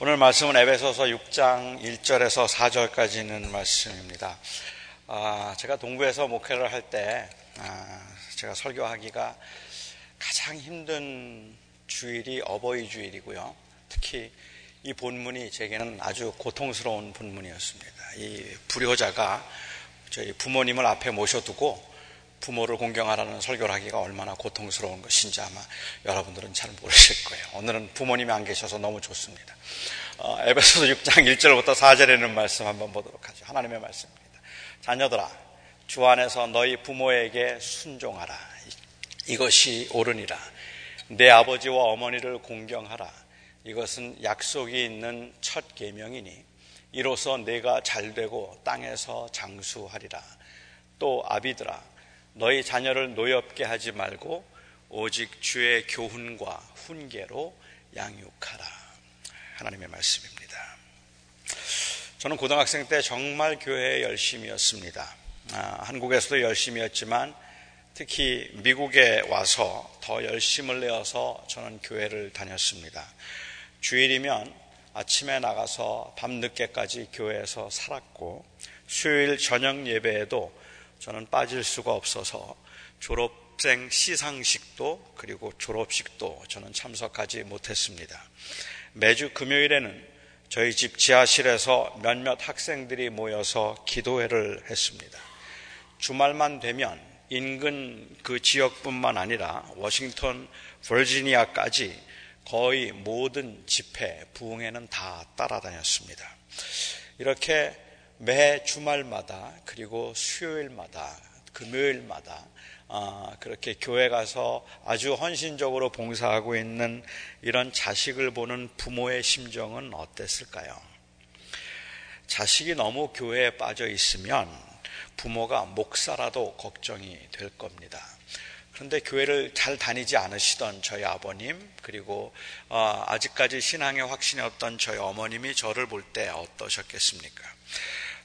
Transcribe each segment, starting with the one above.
오늘 말씀은 에베소서 6장 1절에서 4절까지 있는 말씀입니다. 아, 제가 동부에서 목회를 할때 아, 제가 설교하기가 가장 힘든 주일이 어버이 주일이고요. 특히 이 본문이 제게는 아주 고통스러운 본문이었습니다. 이 불효자가 저희 부모님을 앞에 모셔두고 부모를 공경하라는 설교를 하기가 얼마나 고통스러운 것인지 아마 여러분들은 잘 모르실 거예요. 오늘은 부모님이 안 계셔서 너무 좋습니다. 어, 에베소서 6장 1절부터 4절에 있는 말씀 한번 보도록 하죠. 하나님의 말씀입니다. 자녀들아, 주 안에서 너희 부모에게 순종하라. 이것이 옳으니라. 내 아버지와 어머니를 공경하라. 이것은 약속이 있는 첫 계명이니 이로써 내가 잘되고 땅에서 장수하리라. 또 아비들아 너희 자녀를 노엽게 하지 말고 오직 주의 교훈과 훈계로 양육하라. 하나님의 말씀입니다. 저는 고등학생 때 정말 교회에 열심이었습니다. 아, 한국에서도 열심이었지만 특히 미국에 와서 더 열심을 내어서 저는 교회를 다녔습니다. 주일이면 아침에 나가서 밤늦게까지 교회에서 살았고 수요일 저녁 예배에도 저는 빠질 수가 없어서 졸업생 시상식도 그리고 졸업식도 저는 참석하지 못했습니다. 매주 금요일에는 저희 집 지하실에서 몇몇 학생들이 모여서 기도회를 했습니다. 주말만 되면 인근 그 지역뿐만 아니라 워싱턴, 버지니아까지 거의 모든 집회, 부흥회는 다 따라다녔습니다. 이렇게 매 주말마다 그리고 수요일마다 금요일마다 아, 그렇게 교회 가서 아주 헌신적으로 봉사하고 있는 이런 자식을 보는 부모의 심정은 어땠을까요? 자식이 너무 교회에 빠져 있으면 부모가 목사라도 걱정이 될 겁니다. 그런데 교회를 잘 다니지 않으시던 저희 아버님 그리고 어, 아직까지 신앙의 확신이 없던 저희 어머님이 저를 볼 때 어떠셨겠습니까?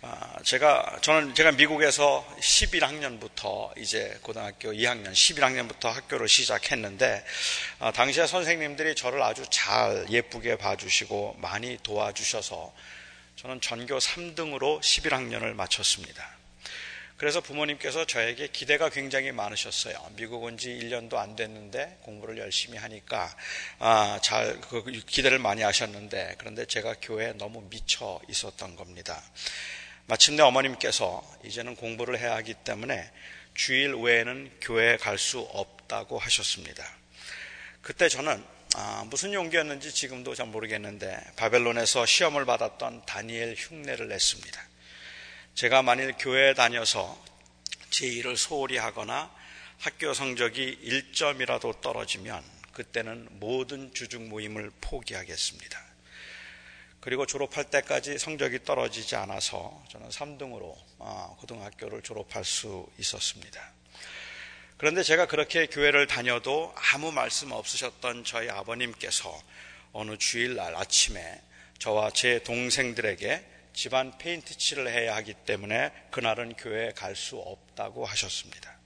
아, 제가 저는 제가 미국에서 11학년부터 이제 고등학교 2학년 11학년부터 학교를 시작했는데 아, 당시에 선생님들이 저를 아주 잘 예쁘게 봐주시고 많이 도와주셔서 저는 전교 3등으로 11학년을 마쳤습니다. 그래서 부모님께서 저에게 기대가 굉장히 많으셨어요. 미국 온 지 1년도 안 됐는데 공부를 열심히 하니까 아, 잘 그 기대를 많이 하셨는데 그런데 제가 교회에 너무 미쳐 있었던 겁니다. 마침내 어머님께서 이제는 공부를 해야 하기 때문에 주일 외에는 교회에 갈 수 없다고 하셨습니다. 그때 저는 아, 무슨 용기였는지 지금도 잘 모르겠는데 바벨론에서 시험을 받았던 다니엘 흉내를 냈습니다. 제가 만일 교회에 다녀서 제 일을 소홀히 하거나 학교 성적이 1점이라도 떨어지면 그때는 모든 주중 모임을 포기하겠습니다. 그리고 졸업할 때까지 성적이 떨어지지 않아서 저는 3등으로 어, 고등학교를 졸업할 수 있었습니다. 그런데 제가 그렇게 교회를 다녀도 아무 말씀 없으셨던 저희 아버님께서 어느 주일날 아침에 저와 제 동생들에게 집안 페인트 칠을 해야 하기 때문에 그날은 교회에 갈 수 없다고 하셨습니다.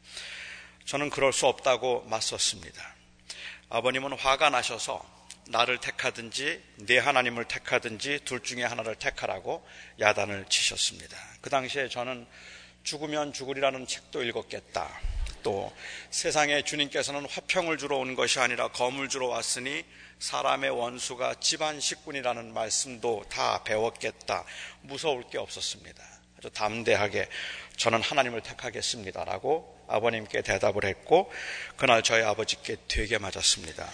저는 그럴 수 없다고 맞섰습니다. 아버님은 화가 나셔서 나를 택하든지 내 하나님을 택하든지 둘 중에 하나를 택하라고 야단을 치셨습니다. 그 당시에 저는 죽으면 죽으리라는 책도 읽었겠다. 또 세상에 주님께서는 화평을 주러 온 것이 아니라 검을 주러 왔으니 사람의 원수가 집안 식군이라는 말씀도 다 배웠겠다. 무서울 게 없었습니다. 아주 담대하게 저는 하나님을 택하겠습니다라고 아버님께 대답을 했고 그날 저희 아버지께 되게 맞았습니다.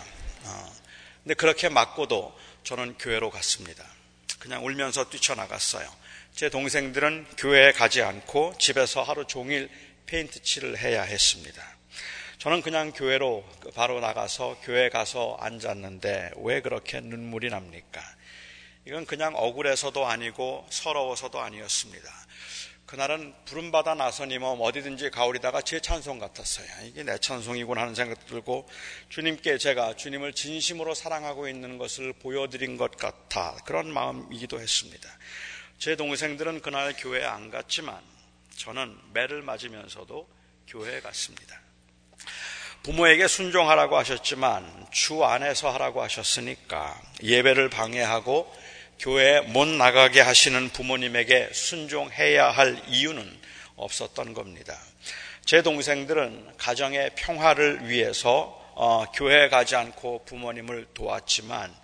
어, 근데 그렇게 맞고도 저는 교회로 갔습니다. 그냥 울면서 뛰쳐나갔어요. 제 동생들은 교회에 가지 않고 집에서 하루 종일 페인트 칠을 해야 했습니다. 저는 그냥 교회로 바로 나가서 교회 가서 앉았는데 왜 그렇게 눈물이 납니까? 이건 그냥 억울해서도 아니고 서러워서도 아니었습니다. 그날은 부름받아 나서니 뭐 어디든지 가오리다가 제 찬송 같았어요. 이게 내 찬송이구나 하는 생각 들고 주님께 제가 주님을 진심으로 사랑하고 있는 것을 보여드린 것 같아 그런 마음이기도 했습니다. 제 동생들은 그날 교회에 안 갔지만 저는 매를 맞으면서도 교회에 갔습니다. 부모에게 순종하라고 하셨지만 주 안에서 하라고 하셨으니까 예배를 방해하고 교회에 못 나가게 하시는 부모님에게 순종해야 할 이유는 없었던 겁니다. 제 동생들은 가정의 평화를 위해서 어, 교회에 가지 않고 부모님을 도왔지만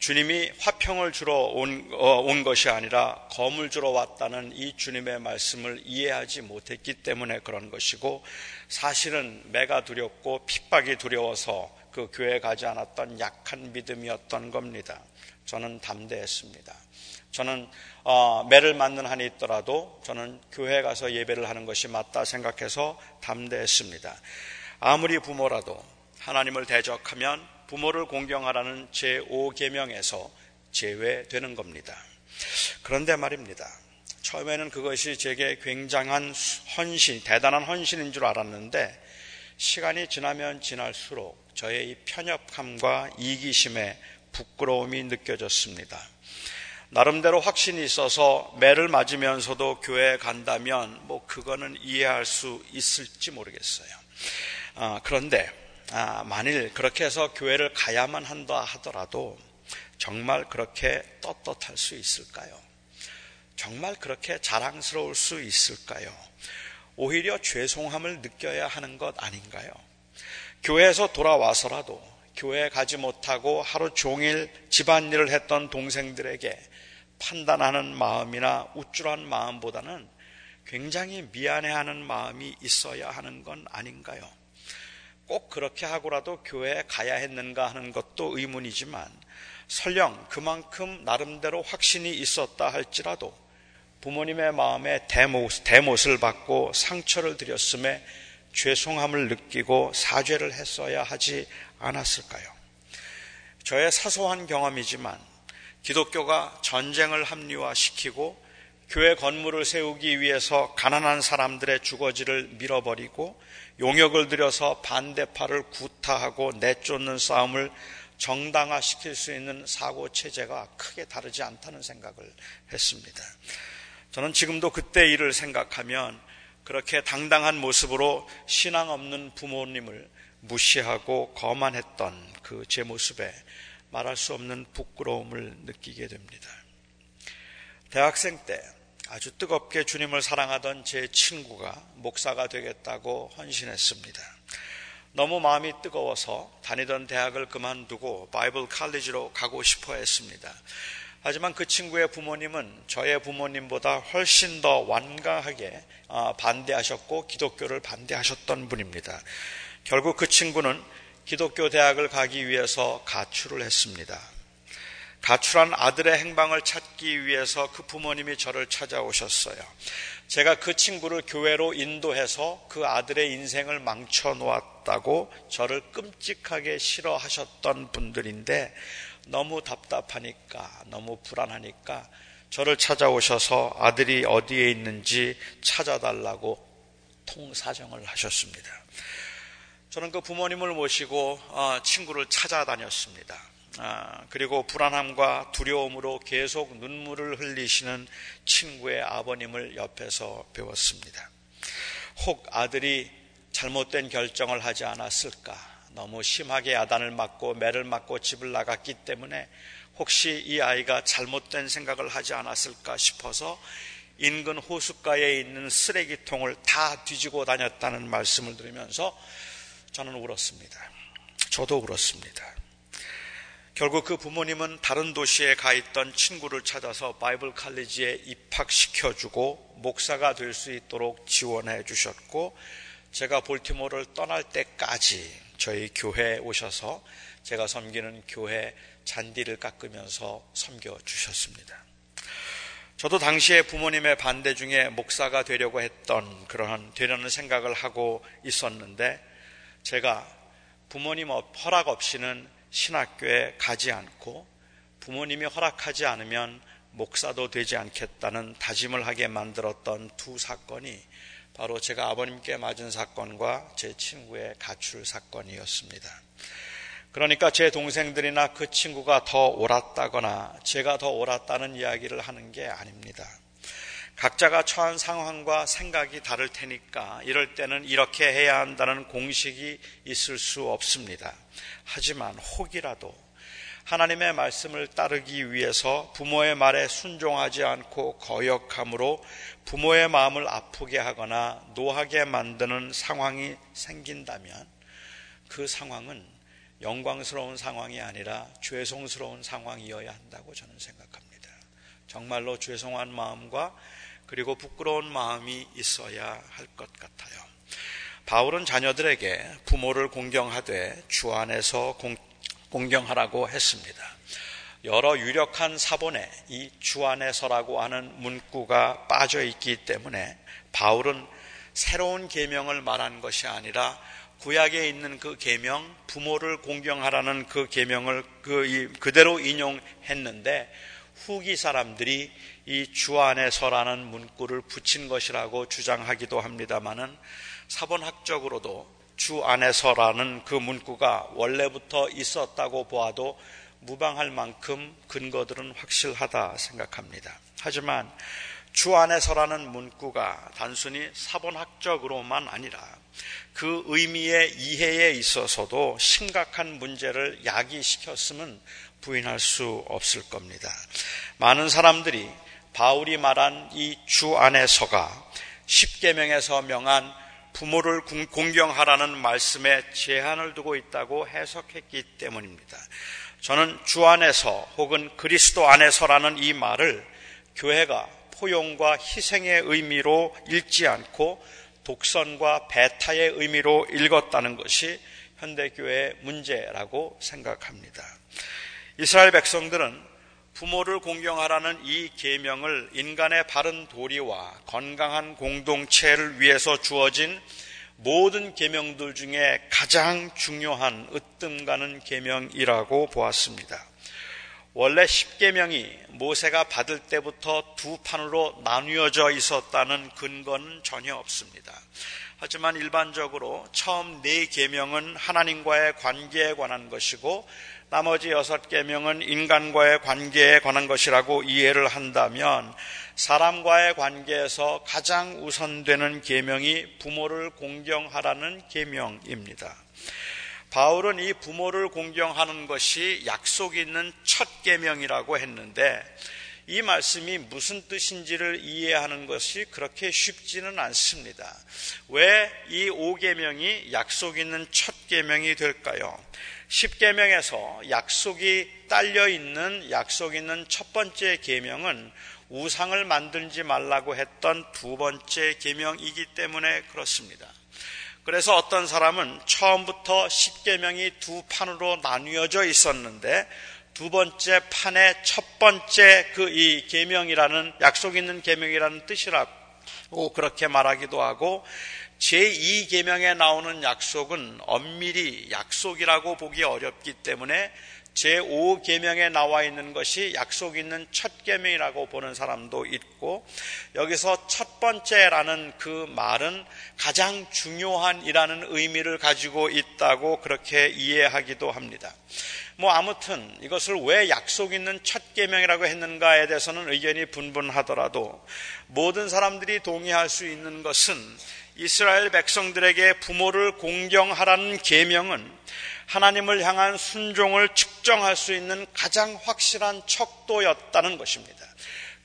주님이 화평을 주러 온, 어, 온 것이 아니라 검을 주러 왔다는 이 주님의 말씀을 이해하지 못했기 때문에 그런 것이고 사실은 매가 두렵고 핍박이 두려워서 그 교회에 가지 않았던 약한 믿음이었던 겁니다. 저는 담대했습니다. 저는 어, 매를 맞는 한이 있더라도 저는 교회에 가서 예배를 하는 것이 맞다 생각해서 담대했습니다. 아무리 부모라도 하나님을 대적하면 부모를 공경하라는 제5계명에서 제외되는 겁니다. 그런데 말입니다. 처음에는 그것이 제게 굉장한 헌신, 대단한 헌신인 줄 알았는데 시간이 지나면 지날수록 저의 이 편협함과 이기심에 부끄러움이 느껴졌습니다. 나름대로 확신이 있어서 매를 맞으면서도 교회에 간다면 뭐 그거는 이해할 수 있을지 모르겠어요. 아, 그런데 아, 만일 그렇게 해서 교회를 가야만 한다 하더라도 정말 그렇게 떳떳할 수 있을까요? 정말 그렇게 자랑스러울 수 있을까요? 오히려 죄송함을 느껴야 하는 것 아닌가요? 교회에서 돌아와서라도 교회에 가지 못하고 하루 종일 집안일을 했던 동생들에게 판단하는 마음이나 우쭐한 마음보다는 굉장히 미안해하는 마음이 있어야 하는 건 아닌가요? 꼭 그렇게 하고라도 교회에 가야 했는가 하는 것도 의문이지만 설령 그만큼 나름대로 확신이 있었다 할지라도 부모님의 마음에 대못, 대못을 받고 상처를 드렸음에 죄송함을 느끼고 사죄를 했어야 하지 않았을까요? 저의 사소한 경험이지만 기독교가 전쟁을 합리화시키고 교회 건물을 세우기 위해서 가난한 사람들의 주거지를 밀어버리고 용역을 들여서 반대파를 구타하고 내쫓는 싸움을 정당화시킬 수 있는 사고 체제가 크게 다르지 않다는 생각을 했습니다. 저는 지금도 그때 일을 생각하면 그렇게 당당한 모습으로 신앙 없는 부모님을 무시하고 거만했던 그 제 모습에 말할 수 없는 부끄러움을 느끼게 됩니다. 대학생 때 아주 뜨겁게 주님을 사랑하던 제 친구가 목사가 되겠다고 헌신했습니다. 너무 마음이 뜨거워서 다니던 대학을 그만두고 바이블 칼리지로 가고 싶어 했습니다. 하지만 그 친구의 부모님은 저의 부모님보다 훨씬 더 완강하게 아, 반대하셨고 기독교를 반대하셨던 분입니다. 결국 그 친구는 기독교 대학을 가기 위해서 가출을 했습니다. 가출한 아들의 행방을 찾기 위해서 그 부모님이 저를 찾아오셨어요. 제가 그 친구를 교회로 인도해서 그 아들의 인생을 망쳐 놓았다고 저를 끔찍하게 싫어하셨던 분들인데 너무 답답하니까, 너무 불안하니까 저를 찾아오셔서 아들이 어디에 있는지 찾아달라고 통사정을 하셨습니다. 저는 그 부모님을 모시고 어, 친구를 찾아다녔습니다. 아, 그리고 불안함과 두려움으로 계속 눈물을 흘리시는 친구의 아버님을 옆에서 배웠습니다. 혹 아들이 잘못된 결정을 하지 않았을까? 너무 심하게 야단을 맞고 매를 맞고 집을 나갔기 때문에 혹시 이 아이가 잘못된 생각을 하지 않았을까 싶어서 인근 호숫가에 있는 쓰레기통을 다 뒤지고 다녔다는 말씀을 들으면서 저는 울었습니다. 저도 울었습니다. 결국 그 부모님은 다른 도시에 가 있던 친구를 찾아서 바이블 칼리지에 입학시켜주고 목사가 될 수 있도록 지원해 주셨고 제가 볼티모어를 떠날 때까지 저희 교회에 오셔서 제가 섬기는 교회 잔디를 깎으면서 섬겨 주셨습니다. 저도 당시에 부모님의 반대 중에 목사가 되려고 했던 그러한 되려는 생각을 하고 있었는데 제가 부모님 허락 없이는 신학교에 가지 않고 부모님이 허락하지 않으면 목사도 되지 않겠다는 다짐을 하게 만들었던 두 사건이 바로 제가 아버님께 맞은 사건과 제 친구의 가출 사건이었습니다. 그러니까 제 동생들이나 그 친구가 더 옳았다거나 제가 더 옳았다는 이야기를 하는 게 아닙니다. 각자가 처한 상황과 생각이 다를 테니까 이럴 때는 이렇게 해야 한다는 공식이 있을 수 없습니다. 하지만 혹이라도 하나님의 말씀을 따르기 위해서 부모의 말에 순종하지 않고 거역함으로 부모의 마음을 아프게 하거나 노하게 만드는 상황이 생긴다면 그 상황은 영광스러운 상황이 아니라 죄송스러운 상황이어야 한다고 저는 생각합니다. 정말로 죄송한 마음과 그리고 부끄러운 마음이 있어야 할 것 같아요. 바울은 자녀들에게 부모를 공경하되 주 안에서 공, 공경하라고 했습니다. 여러 유력한 사본에 이 주 안에서라고 하는 문구가 빠져 있기 때문에 바울은 새로운 계명을 말한 것이 아니라 구약에 있는 그 계명 부모를 공경하라는 그 계명을 그 그대로 인용했는데 후기 사람들이 이 주 안에 서라는 문구를 붙인 것이라고 주장하기도 합니다마는 사본학적으로도 주 안에서라는 그 문구가 원래부터 있었다고 보아도 무방할 만큼 근거들은 확실하다 생각합니다. 하지만 주 안에서라는 문구가 단순히 사본학적으로만 아니라 그 의미의 이해에 있어서도 심각한 문제를 야기시켰음은 부인할 수 없을 겁니다. 많은 사람들이 바울이 말한 이 주 안에서가 십계명에서 명한 부모를 공경하라는 말씀에 제한을 두고 있다고 해석했기 때문입니다. 저는 주 안에서 혹은 그리스도 안에서라는 이 말을 교회가 포용과 희생의 의미로 읽지 않고 독선과 배타의 의미로 읽었다는 것이 현대교회의 문제라고 생각합니다. 이스라엘 백성들은 부모를 공경하라는 이 계명을 인간의 바른 도리와 건강한 공동체를 위해서 주어진 모든 계명들 중에 가장 중요한 으뜸 가는 계명이라고 보았습니다. 원래 십계명이 모세가 받을 때부터 두 판으로 나뉘어져 있었다는 근거는 전혀 없습니다. 하지만 일반적으로 처음 네 계명은 하나님과의 관계에 관한 것이고 나머지 여섯 계명은 인간과의 관계에 관한 것이라고 이해를 한다면 사람과의 관계에서 가장 우선되는 계명이 부모를 공경하라는 계명입니다. 바울은 이 부모를 공경하는 것이 약속 있는 첫 계명이라고 했는데 이 말씀이 무슨 뜻인지를 이해하는 것이 그렇게 쉽지는 않습니다. 왜이 5계명이 약속 있는 첫 계명이 될까요? 10계명에서 약속이 딸려 있는 약속 있는 첫 번째 계명은 우상을 만들지 말라고 했던 두 번째 계명이기 때문에 그렇습니다. 그래서 어떤 사람은 처음부터 10계명이 두 판으로 나뉘어져 있었는데 두 번째 판의 첫 번째 그 이 계명이라는 약속 있는 계명이라는 뜻이라고 그렇게 말하기도 하고 제2계명에 나오는 약속은 엄밀히 약속이라고 보기 어렵기 때문에 제5계명에 나와 있는 것이 약속 있는 첫 계명이라고 보는 사람도 있고 여기서 첫 번째라는 그 말은 가장 중요한이라는 의미를 가지고 있다고 그렇게 이해하기도 합니다. 뭐 아무튼 이것을 왜 약속 있는 첫 계명이라고 했는가에 대해서는 의견이 분분하더라도 모든 사람들이 동의할 수 있는 것은 이스라엘 백성들에게 부모를 공경하라는 계명은 하나님을 향한 순종을 측정할 수 있는 가장 확실한 척도였다는 것입니다.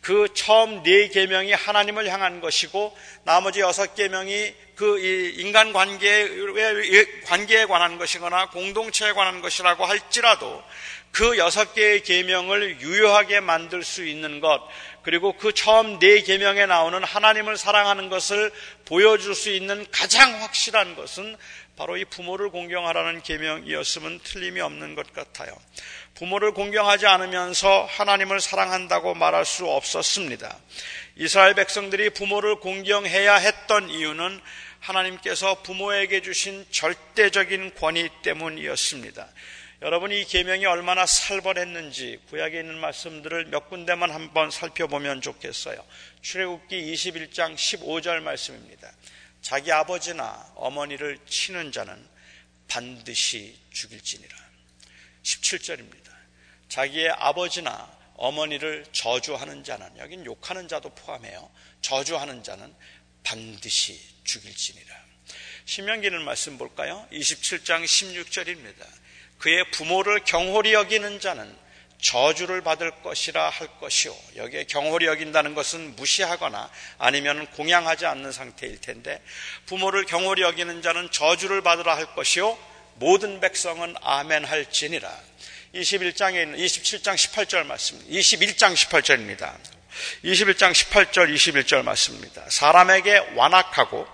그 처음 네 계명이 하나님을 향한 것이고 나머지 여섯 계명이 그 인간 관계에 관계에 관한 것이거나 공동체에 관한 것이라고 할지라도 그 여섯 개의 계명을 유효하게 만들 수 있는 것 그리고 그 처음 네 계명에 나오는 하나님을 사랑하는 것을 보여줄 수 있는 가장 확실한 것은 바로 이 부모를 공경하라는 계명이었으면 틀림이 없는 것 같아요. 부모를 공경하지 않으면서 하나님을 사랑한다고 말할 수 없었습니다. 이스라엘 백성들이 부모를 공경해야 했던 이유는 하나님께서 부모에게 주신 절대적인 권위 때문이었습니다. 여러분이 이 계명이 얼마나 살벌했는지 구약에 있는 말씀들을 몇 군데만 한번 살펴보면 좋겠어요. 출애굽기 21장 15절 말씀입니다. 자기 아버지나 어머니를 치는 자는 반드시 죽일지니라. 17절입니다. 자기의 아버지나 어머니를 저주하는 자는 여긴 욕하는 자도 포함해요. 저주하는 자는 반드시 죽일지니라. 신명기는 말씀 볼까요? 27장 16절입니다. 그의 부모를 경홀히 여기는 자는 저주를 받을 것이라 할 것이요. 여기에 경홀히 여긴다는 것은 무시하거나 아니면 공양하지 않는 상태일 텐데 부모를 경홀히 여기는 자는 저주를 받으라 할 것이요. 모든 백성은 아멘 할지니라. 21장에 있는 27장 18절 말씀. 21장 18절입니다. 21장 18절 21절 말씀입니다. 사람에게 완악하고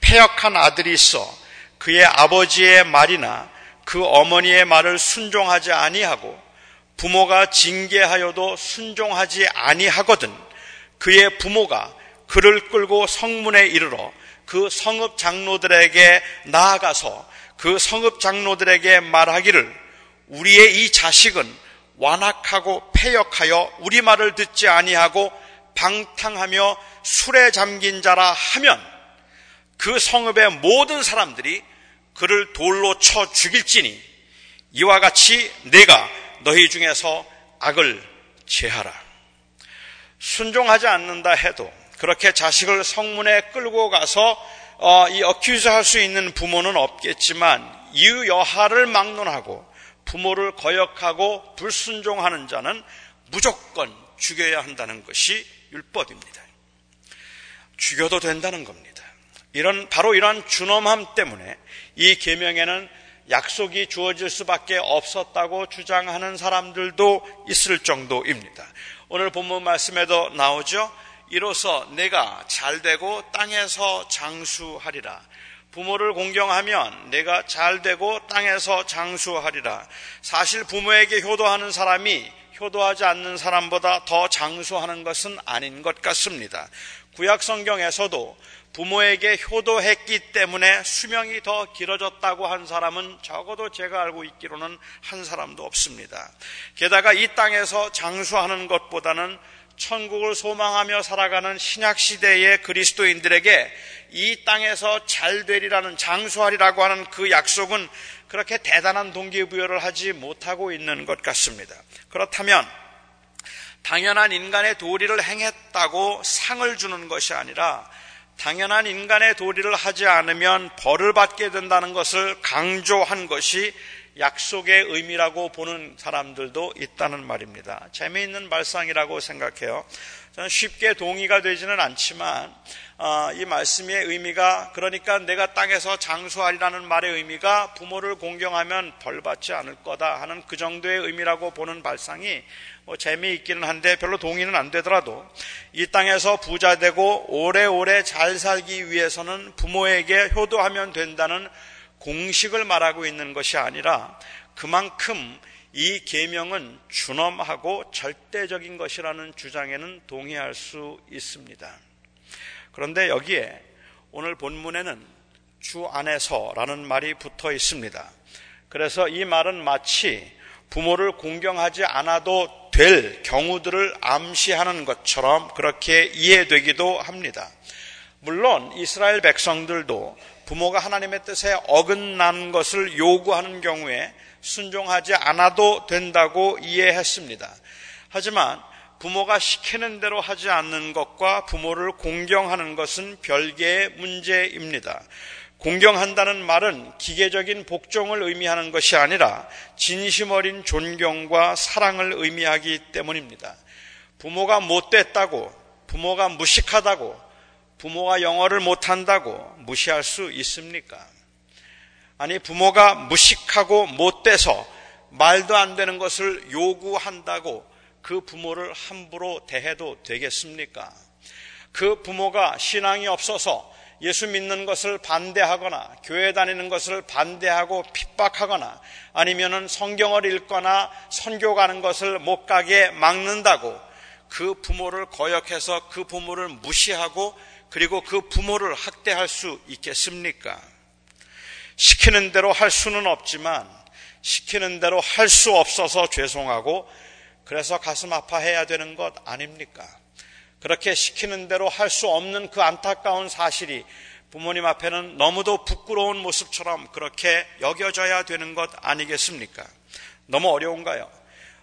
폐역한 아들이 있어 그의 아버지의 말이나 그 어머니의 말을 순종하지 아니하고 부모가 징계하여도 순종하지 아니하거든 그의 부모가 그를 끌고 성문에 이르러 그 성읍 장로들에게 나아가서 그 성읍 장로들에게 말하기를 우리의 이 자식은 완악하고 폐역하여 우리 말을 듣지 아니하고 방탕하며 술에 잠긴 자라 하면 그 성읍의 모든 사람들이 그를 돌로 쳐 죽일지니 이와 같이 내가 너희 중에서 악을 제하라. 순종하지 않는다 해도 그렇게 자식을 성문에 끌고 가서 어, 이 어큐즈 할 수 있는 부모는 없겠지만 이유 여하를 막론하고 부모를 거역하고 불순종하는 자는 무조건 죽여야 한다는 것이 율법입니다. 죽여도 된다는 겁니다. 이런 바로 이러한 준엄함 때문에 이 계명에는 약속이 주어질 수밖에 없었다고 주장하는 사람들도 있을 정도입니다. 오늘 본문 말씀에도 나오죠. 이로써 내가 잘 되고 땅에서 장수하리라. 부모를 공경하면 내가 잘 되고 땅에서 장수하리라. 사실 부모에게 효도하는 사람이 효도하지 않는 사람보다 더 장수하는 것은 아닌 것 같습니다. 구약 성경에서도 부모에게 효도했기 때문에 수명이 더 길어졌다고 한 사람은 적어도 제가 알고 있기로는 한 사람도 없습니다. 게다가 이 땅에서 장수하는 것보다는 천국을 소망하며 살아가는 신약 시대의 그리스도인들에게 이 땅에서 잘 되리라는 장수하리라고 하는 그 약속은 그렇게 대단한 동기부여를 하지 못하고 있는 것 같습니다. 그렇다면 당연한 인간의 도리를 행했다고 상을 주는 것이 아니라 당연한 인간의 도리를 하지 않으면 벌을 받게 된다는 것을 강조한 것이 약속의 의미라고 보는 사람들도 있다는 말입니다. 재미있는 말상이라고 생각해요. 저는 쉽게 동의가 되지는 않지만 어, 이 말씀의 의미가 그러니까 내가 땅에서 장수하리라는 말의 의미가 부모를 공경하면 벌 받지 않을 거다 하는 그 정도의 의미라고 보는 발상이 뭐 재미있기는 한데 별로 동의는 안 되더라도 이 땅에서 부자 되고 오래오래 잘 살기 위해서는 부모에게 효도하면 된다는 공식을 말하고 있는 것이 아니라 그만큼 이 계명은 준엄하고 절대적인 것이라는 주장에는 동의할 수 있습니다. 그런데 여기에 오늘 본문에는 주 안에서라는 말이 붙어 있습니다. 그래서 이 말은 마치 부모를 공경하지 않아도 될 경우들을 암시하는 것처럼 그렇게 이해되기도 합니다. 물론 이스라엘 백성들도 부모가 하나님의 뜻에 어긋난 것을 요구하는 경우에 순종하지 않아도 된다고 이해했습니다. 하지만 부모가 시키는 대로 하지 않는 것과 부모를 공경하는 것은 별개의 문제입니다. 공경한다는 말은 기계적인 복종을 의미하는 것이 아니라 진심 어린 존경과 사랑을 의미하기 때문입니다. 부모가 못됐다고, 부모가 무식하다고, 부모가 영어를 못한다고 무시할 수 있습니까? 아니, 부모가 무식하고 못돼서 말도 안 되는 것을 요구한다고 그 부모를 함부로 대해도 되겠습니까? 그 부모가 신앙이 없어서 예수 믿는 것을 반대하거나 교회 다니는 것을 반대하고 핍박하거나 아니면은 성경을 읽거나 선교 가는 것을 못 가게 막는다고 그 부모를 거역해서 그 부모를 무시하고 그리고 그 부모를 학대할 수 있겠습니까? 시키는 대로 할 수는 없지만 시키는 대로 할 수 없어서 죄송하고 그래서 가슴 아파해야 되는 것 아닙니까? 그렇게 시키는 대로 할 수 없는 그 안타까운 사실이 부모님 앞에는 너무도 부끄러운 모습처럼 그렇게 여겨져야 되는 것 아니겠습니까? 너무 어려운가요?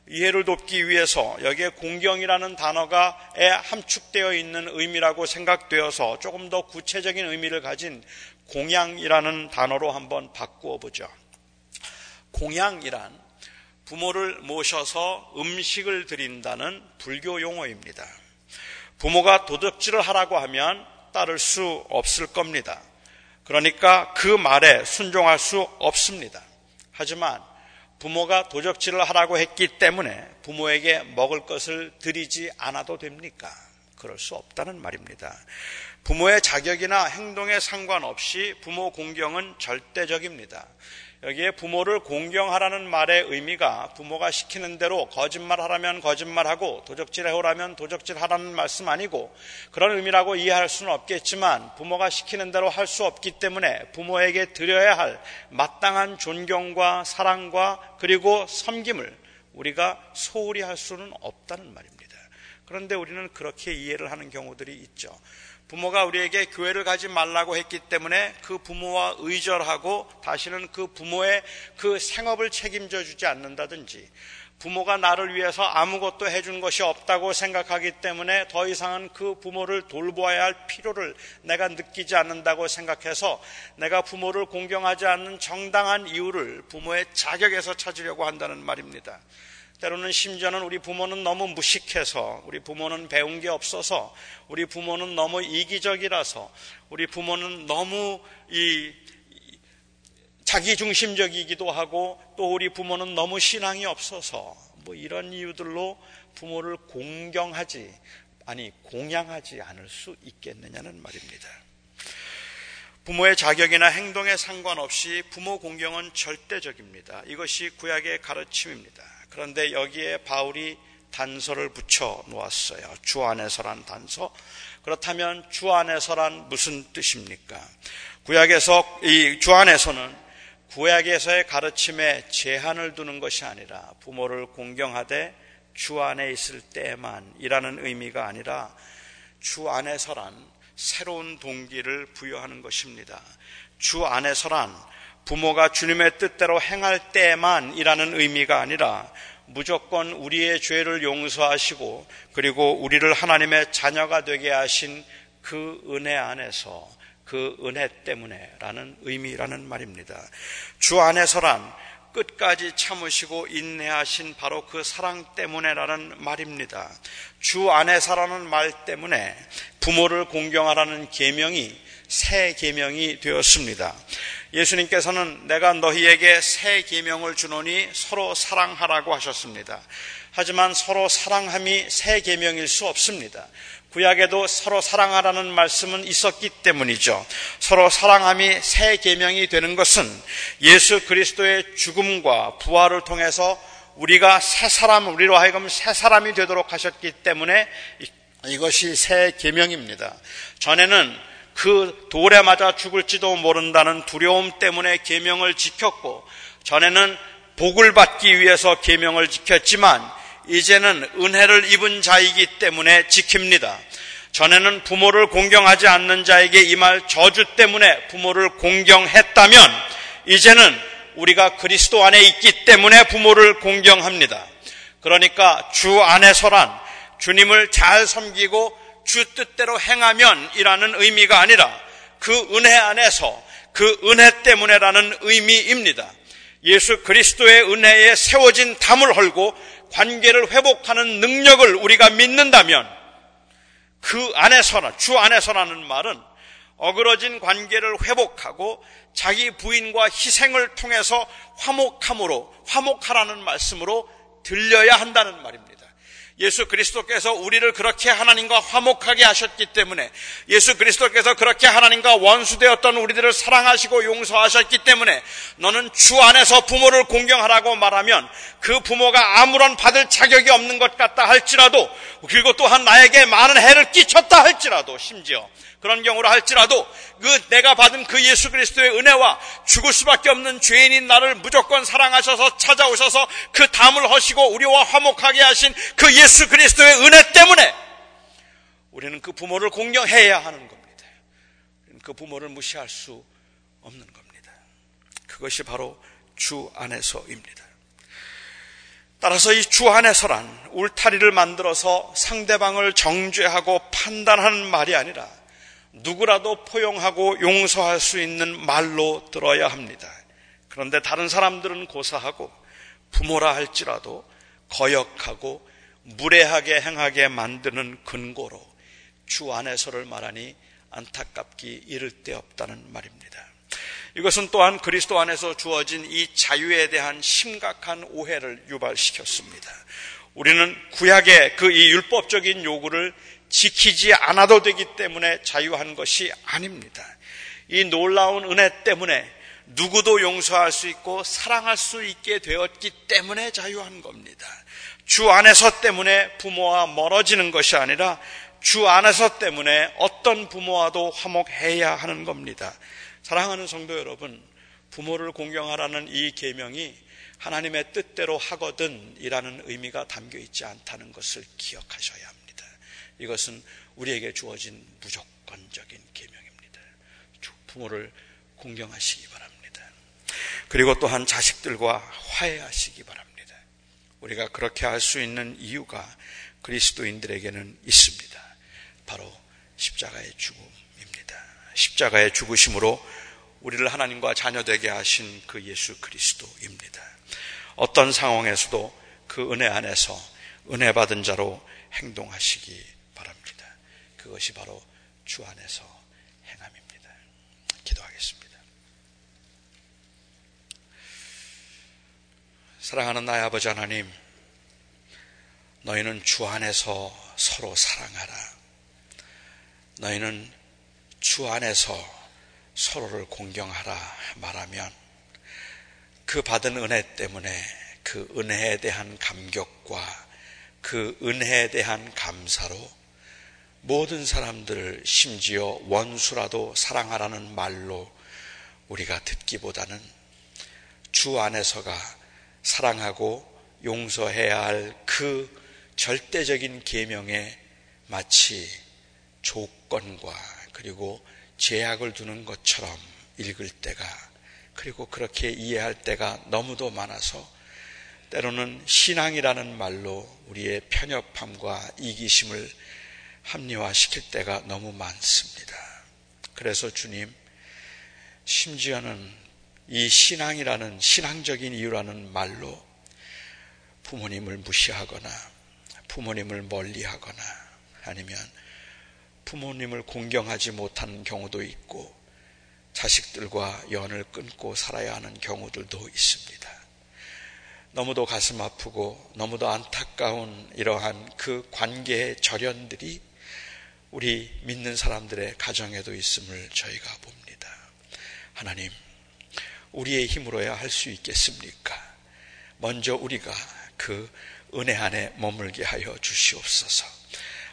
이해를 돕기 위해서 여기에 공경이라는 단어가 함축되어 있는 의미라고 생각되어서 조금 더 구체적인 의미를 가진 공양이라는 단어로 한번 바꾸어 보죠. 공양이란 부모를 모셔서 음식을 드린다는 불교 용어입니다. 부모가 도둑질을 하라고 하면 따를 수 없을 겁니다. 그러니까 그 말에 순종할 수 없습니다. 하지만 부모가 도적질을 하라고 했기 때문에 부모에게 먹을 것을 드리지 않아도 됩니까? 그럴 수 없다는 말입니다. 부모의 자격이나 행동에 상관없이 부모 공경은 절대적입니다. 여기에 부모를 공경하라는 말의 의미가 부모가 시키는 대로 거짓말하라면 거짓말하고 도적질해오라면 도적질하라는 말씀 아니고 그런 의미라고 이해할 수는 없겠지만 부모가 시키는 대로 할 수 없기 때문에 부모에게 드려야 할 마땅한 존경과 사랑과 그리고 섬김을 우리가 소홀히 할 수는 없다는 말입니다. 그런데 우리는 그렇게 이해를 하는 경우들이 있죠. 부모가 우리에게 교회를 가지 말라고 했기 때문에 그 부모와 의절하고 다시는 그 부모의 그 생업을 책임져 주지 않는다든지 부모가 나를 위해서 아무것도 해준 것이 없다고 생각하기 때문에 더 이상은 그 부모를 돌보아야 할 필요를 내가 느끼지 않는다고 생각해서 내가 부모를 공경하지 않는 정당한 이유를 부모의 자격에서 찾으려고 한다는 말입니다. 때로는 심지어는 우리 부모는 너무 무식해서 우리 부모는 배운 게 없어서 우리 부모는 너무 이기적이라서 우리 부모는 너무 이 자기 중심적이기도 하고 또 우리 부모는 너무 신앙이 없어서 뭐 이런 이유들로 부모를 공경하지 아니 공양하지 않을 수 있겠느냐는 말입니다. 부모의 자격이나 행동에 상관없이 부모 공경은 절대적입니다. 이것이 구약의 가르침입니다. 그런데 여기에 바울이 단서를 붙여 놓았어요. 주 안에서란 단서. 그렇다면 주 안에서란 무슨 뜻입니까? 구약에서 이 주 안에서는 구약에서의 가르침에 제한을 두는 것이 아니라 부모를 공경하되 주 안에 있을 때만이라는 의미가 아니라 주 안에서란 새로운 동기를 부여하는 것입니다. 주 안에서란 부모가 주님의 뜻대로 행할 때만이라는 의미가 아니라 무조건 우리의 죄를 용서하시고 그리고 우리를 하나님의 자녀가 되게 하신 그 은혜 안에서 그 은혜 때문에라는 의미라는 말입니다. 주 안에서란 끝까지 참으시고 인내하신 바로 그 사랑 때문에라는 말입니다. 주 안에서라는 말 때문에 부모를 공경하라는 계명이 새 계명이 되었습니다. 예수님께서는 내가 너희에게 새 계명을 주노니 서로 사랑하라고 하셨습니다. 하지만 서로 사랑함이 새 계명일 수 없습니다. 구약에도 서로 사랑하라는 말씀은 있었기 때문이죠. 서로 사랑함이 새 계명이 되는 것은 예수 그리스도의 죽음과 부활을 통해서 우리가 새 사람 우리로 하여금 새 사람이 되도록 하셨기 때문에 이것이 새 계명입니다. 전에는 그 돌에 맞아 죽을지도 모른다는 두려움 때문에 계명을 지켰고 전에는 복을 받기 위해서 계명을 지켰지만 이제는 은혜를 입은 자이기 때문에 지킵니다. 전에는 부모를 공경하지 않는 자에게 이말 저주 때문에 부모를 공경했다면 이제는 우리가 그리스도 안에 있기 때문에 부모를 공경합니다. 그러니까 주 안에서란 주님을 잘 섬기고 주 뜻대로 행하면 이라는 의미가 아니라 그 은혜 안에서 그 은혜 때문에라는 의미입니다. 예수 그리스도의 은혜에 세워진 담을 헐고 관계를 회복하는 능력을 우리가 믿는다면 그 안에서나, 주 안에서라는 말은 어그러진 관계를 회복하고 자기 부인과 희생을 통해서 화목함으로, 화목하라는 말씀으로 들려야 한다는 말입니다. 예수 그리스도께서 우리를 그렇게 하나님과 화목하게 하셨기 때문에 예수 그리스도께서 그렇게 하나님과 원수되었던 우리들을 사랑하시고 용서하셨기 때문에 너는 주 안에서 부모를 공경하라고 말하면 그 부모가 아무런 받을 자격이 없는 것 같다 할지라도 그리고 또한 나에게 많은 해를 끼쳤다 할지라도 심지어 그런 경우로 할지라도 그 내가 받은 그 예수 그리스도의 은혜와 죽을 수밖에 없는 죄인인 나를 무조건 사랑하셔서 찾아오셔서 그 담을 허시고 우리와 화목하게 하신 그 예수 그리스도의 은혜 때문에 우리는 그 부모를 공경해야 하는 겁니다. 그 부모를 무시할 수 없는 겁니다. 그것이 바로 주 안에서입니다. 따라서 이 주 안에서란 울타리를 만들어서 상대방을 정죄하고 판단하는 말이 아니라 누구라도 포용하고 용서할 수 있는 말로 들어야 합니다. 그런데 다른 사람들은 고사하고 부모라 할지라도 거역하고 무례하게 행하게 만드는 근거로 주 안에서를 말하니 안타깝기 이를 데 없다는 말입니다. 이것은 또한 그리스도 안에서 주어진 이 자유에 대한 심각한 오해를 유발시켰습니다. 우리는 구약의 그 이 율법적인 요구를 지키지 않아도 되기 때문에 자유한 것이 아닙니다. 이 놀라운 은혜 때문에 누구도 용서할 수 있고 사랑할 수 있게 되었기 때문에 자유한 겁니다. 주 안에서 때문에 부모와 멀어지는 것이 아니라 주 안에서 때문에 어떤 부모와도 화목해야 하는 겁니다. 사랑하는 성도 여러분, 부모를 공경하라는 이 계명이 하나님의 뜻대로 하거든이라는 의미가 담겨 있지 않다는 것을 기억하셔야 합니다. 이것은 우리에게 주어진 무조건적인 계명입니다. 부모를 공경하시기 바랍니다. 그리고 또한 자식들과 화해하시기 바랍니다. 우리가 그렇게 할 수 있는 이유가 그리스도인들에게는 있습니다. 바로 십자가의 죽음입니다. 십자가의 죽으심으로 우리를 하나님과 자녀되게 하신 그 예수 그리스도입니다. 어떤 상황에서도 그 은혜 안에서 은혜 받은 자로 행동하시기. 그것이 바로 주 안에서 행함입니다. 기도하겠습니다. 사랑하는 나의 아버지 하나님, 너희는 주 안에서 서로 사랑하라. 너희는 주 안에서 서로를 공경하라 말하면 그 받은 은혜 때문에 그 은혜에 대한 감격과 그 은혜에 대한 감사로 모든 사람들을 심지어 원수라도 사랑하라는 말로 우리가 듣기보다는 주 안에서가 사랑하고 용서해야 할 그 절대적인 계명에 마치 조건과 그리고 제약을 두는 것처럼 읽을 때가 그리고 그렇게 이해할 때가 너무도 많아서 때로는 신앙이라는 말로 우리의 편협함과 이기심을 합리화시킬 때가 너무 많습니다. 그래서 주님, 심지어는 이 신앙이라는 신앙적인 이유라는 말로 부모님을 무시하거나 부모님을 멀리하거나 아니면 부모님을 공경하지 못하는 경우도 있고 자식들과 연을 끊고 살아야 하는 경우들도 있습니다. 너무도 가슴 아프고 너무도 안타까운 이러한 그 관계의 절연들이 우리 믿는 사람들의 가정에도 있음을 저희가 봅니다. 하나님, 우리의 힘으로야 할 수 있겠습니까? 먼저 우리가 그 은혜 안에 머물게 하여 주시옵소서.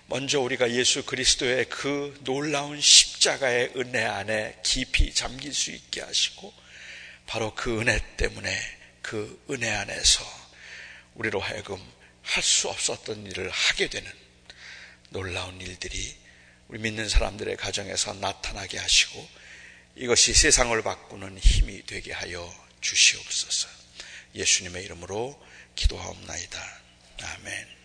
먼저 우리가 예수 그리스도의 그 놀라운 십자가의 은혜 안에 깊이 잠길 수 있게 하시고 바로 그 은혜 때문에 그 은혜 안에서 우리로 하여금 할 수 없었던 일을 하게 되는 놀라운 일들이 우리 믿는 사람들의 가정에서 나타나게 하시고 이것이 세상을 바꾸는 힘이 되게 하여 주시옵소서. 예수님의 이름으로 기도하옵나이다. 아멘.